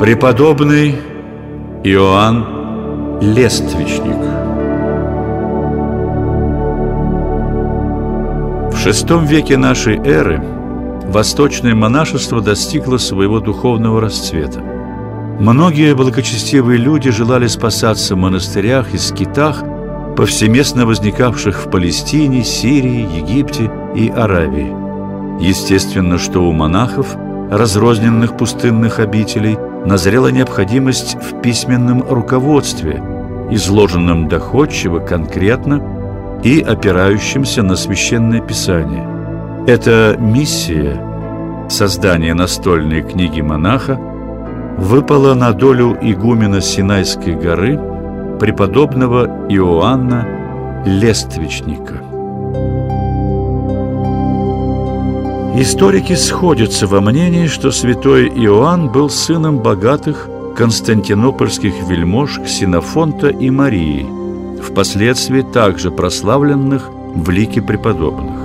Преподобный Иоанн Лествичник В VI веке нашей эры восточное монашество достигло своего духовного расцвета. Многие благочестивые люди желали спасаться в монастырях и скитах, повсеместно возникавших в Палестине, Сирии, Египте и Аравии. Естественно, что у монахов, разрозненных пустынных обителей, назрела необходимость в письменном руководстве, изложенном доходчиво, конкретно и опирающемся на священное писание. Эта миссия, создание настольной книги монаха, выпала на долю игумена Синайской горы преподобного Иоанна Лествичника. Историки сходятся во мнении, что святой Иоанн был сыном богатых константинопольских вельмож Ксенофонта и Марии, впоследствии также прославленных в лике преподобных.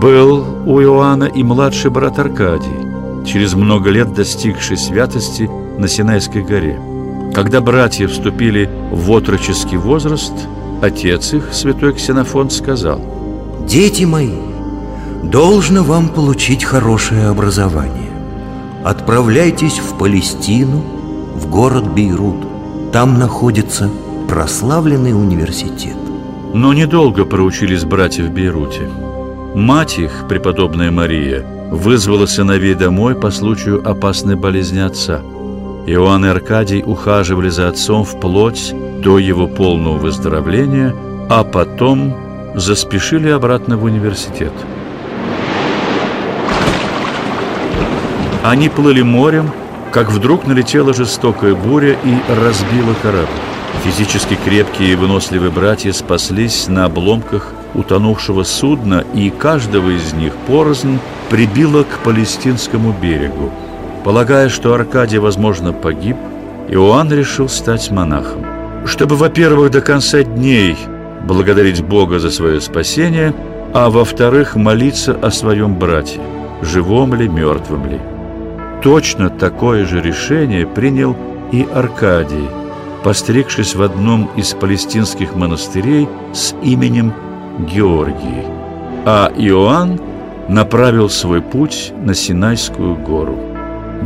Был у Иоанна и младший брат Аркадий, через много лет достигший святости на Синайской горе. Когда братья вступили в отроческий возраст, отец их, святой Ксенофонт, сказал «Дети мои, должно вам получить хорошее образование. Отправляйтесь в Палестину, в город Бейрут. Там находится прославленный университет. Но недолго проучились братья в Бейруте. Мать их, преподобная Мария, вызвала сыновей домой по случаю опасной болезни отца. Иоанн и Аркадий ухаживали за отцом вплоть до его полного выздоровления, а потом заспешили обратно в университет. Они плыли морем, как вдруг налетела жестокая буря и разбила корабль. Физически крепкие и выносливые братья спаслись на обломках утонувшего судна, и каждого из них порознь прибило к палестинскому берегу. Полагая, что Аркадий, возможно, погиб, Иоанн решил стать монахом. Чтобы, во-первых, до конца дней благодарить Бога за свое спасение, а во-вторых, молиться о своем брате, живом ли, мертвым ли. Точно такое же решение принял и Аркадий, постригшись в одном из палестинских монастырей с именем Георгий, а Иоанн направил свой путь на Синайскую гору.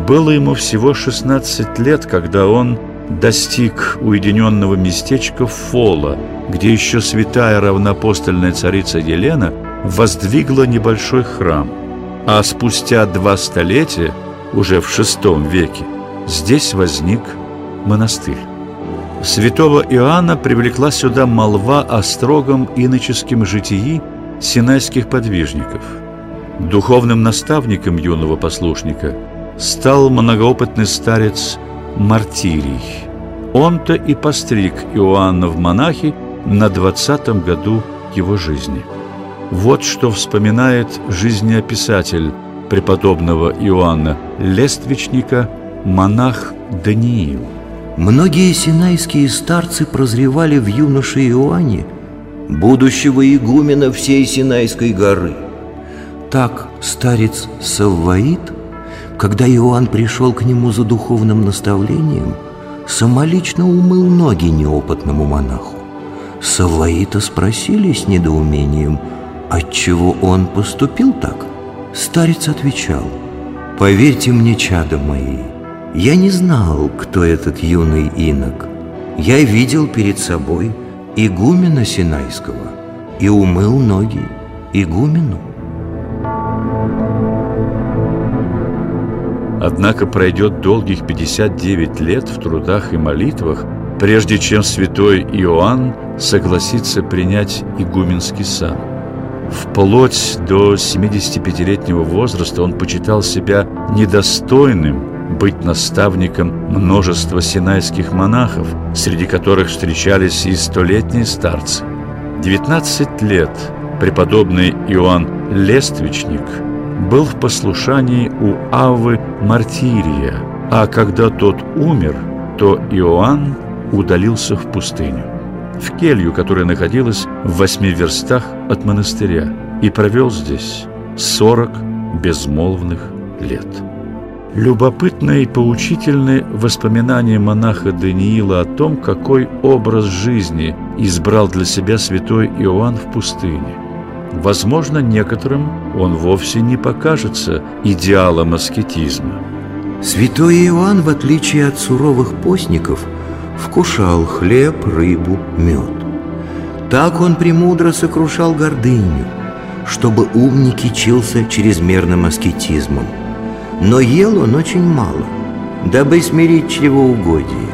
Было ему всего 16 лет, когда он достиг уединенного местечка Фола, где еще святая равнопостольная царица Елена воздвигла небольшой храм, а спустя два столетия, уже в VI веке, здесь возник монастырь. Святого Иоанна привлекла сюда молва о строгом иноческом житии синайских подвижников. Духовным наставником юного послушника стал многоопытный старец Мартирий. Он-то и постриг Иоанна в монахи на двадцатом году его жизни. Вот что вспоминает жизнеописатель преподобного Иоанна Лествичника монах Даниил. Многие синайские старцы прозревали в юноше Иоанне будущего игумена всей Синайской горы. Так старец Савваид, когда Иоанн пришел к нему за духовным наставлением, самолично умыл ноги неопытному монаху. Савваита спросили с недоумением, отчего он поступил так. Старец отвечал, «Поверьте мне, чада мои, я не знал, кто этот юный инок. Я видел перед собой игумена Синайского и умыл ноги игумену. Однако пройдет долгих 59 лет в трудах и молитвах, прежде чем святой Иоанн согласится принять игуменский сан. Вплоть до 75-летнего возраста он почитал себя недостойным быть наставником множества синайских монахов, среди которых встречались и столетние старцы. 19 лет преподобный Иоанн Лествичник был в послушании у Авы Мартирия, а когда тот умер, то Иоанн удалился в пустыню, в келью, которая находилась в восьми верстах от монастыря, и провел здесь сорок безмолвных лет. Любопытны и поучительны воспоминания монаха Даниила о том, какой образ жизни избрал для себя святой Иоанн в пустыне. Возможно, некоторым он вовсе не покажется идеалом аскетизма. Святой Иоанн, в отличие от суровых постников, вкушал хлеб, рыбу, мед. Так он премудро сокрушал гордыню, чтобы ум не кичился чрезмерным аскетизмом – но ел он очень мало, дабы смирить чревоугодие,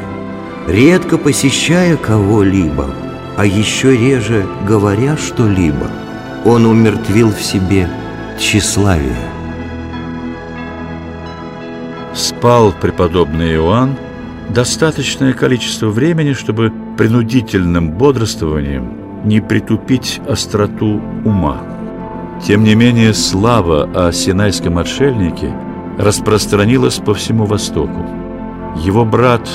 редко посещая кого-либо, а еще реже говоря что-либо, он умертвил в себе тщеславие. Спал преподобный Иоанн достаточное количество времени, чтобы принудительным бодрствованием не притупить остроту ума. Тем не менее, слава о синайском отшельнике – распространилось по всему Востоку. Его брат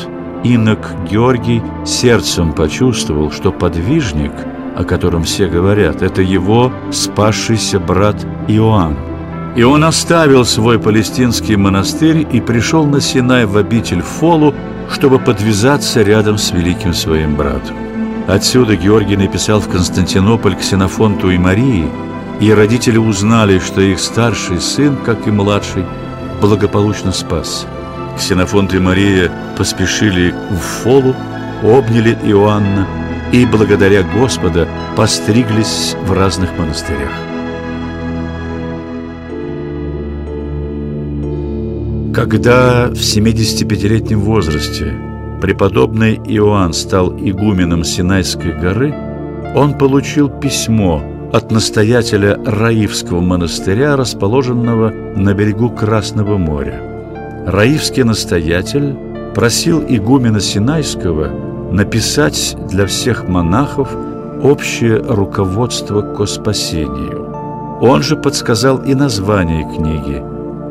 Инок Георгий сердцем почувствовал, что подвижник, о котором все говорят, это его спасшийся брат Иоанн. И он оставил свой палестинский монастырь и пришел на Синай в обитель Фолу, чтобы подвязаться рядом с великим своим братом. Отсюда Георгий написал в Константинополь к Синофонту и Марии, и родители узнали, что их старший сын, как и младший, благополучно спас. Ксенофонт и Мария поспешили в Фолу, обняли Иоанна и, благодаря Господа, постриглись в разных монастырях. Когда в 75-летнем возрасте преподобный Иоанн стал игуменом Синайской горы, он получил письмо – от настоятеля Раивского монастыря, расположенного на берегу Красного моря. Раивский настоятель просил игумена Синайского написать для всех монахов общее руководство к спасению. Он же подсказал и название книги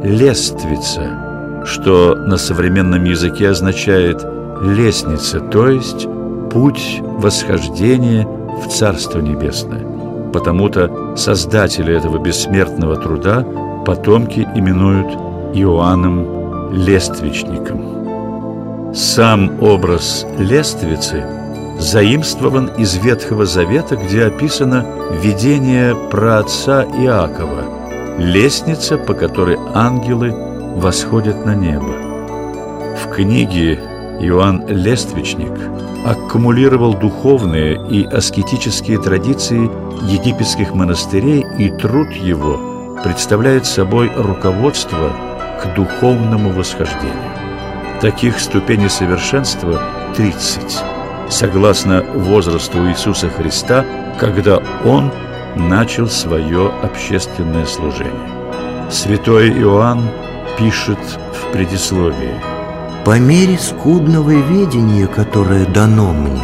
«Лествица», что на современном языке означает «лестница», то есть «путь восхождения в Царство Небесное». Потому-то создатели этого бессмертного труда потомки именуют Иоанном Лествичником. Сам образ лествицы заимствован из Ветхого Завета, где описано видение про отца Иакова, лестница, по которой ангелы восходят на небо. В книге Иоанн Лествичник аккумулировал духовные и аскетические традиции египетских монастырей, и труд его представляет собой руководство к духовному восхождению. Таких ступеней совершенства 30, согласно возрасту Иисуса Христа, когда Он начал свое общественное служение. Святой Иоанн пишет в предисловии «По мере скудного ведения, которое дано мне,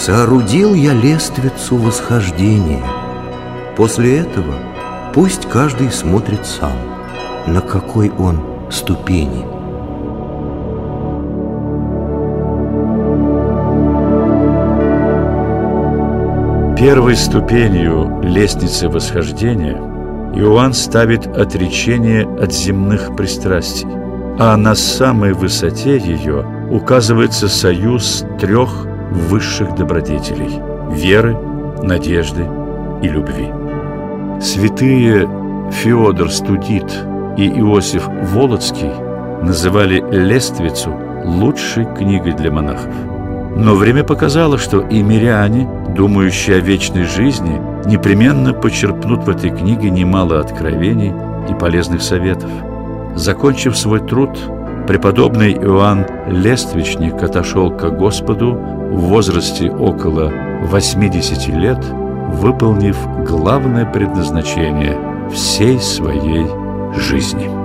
Соорудил я лествицу восхождения. После этого пусть каждый смотрит сам, на какой он ступени. Первой ступенью лестницы восхождения Иоанн ставит отречение от земных пристрастий, а на самой высоте ее указывается союз трех высших добродетелей – веры, надежды и любви. Святые Феодор Студит и Иосиф Волоцкий называли «Лествицу» лучшей книгой для монахов. Но время показало, что и миряне, думающие о вечной жизни, непременно почерпнут в этой книге немало откровений и полезных советов. Закончив свой труд, преподобный Иоанн Лествичник отошел к Господу в возрасте около 80 лет, выполнив главное предназначение всей своей жизни.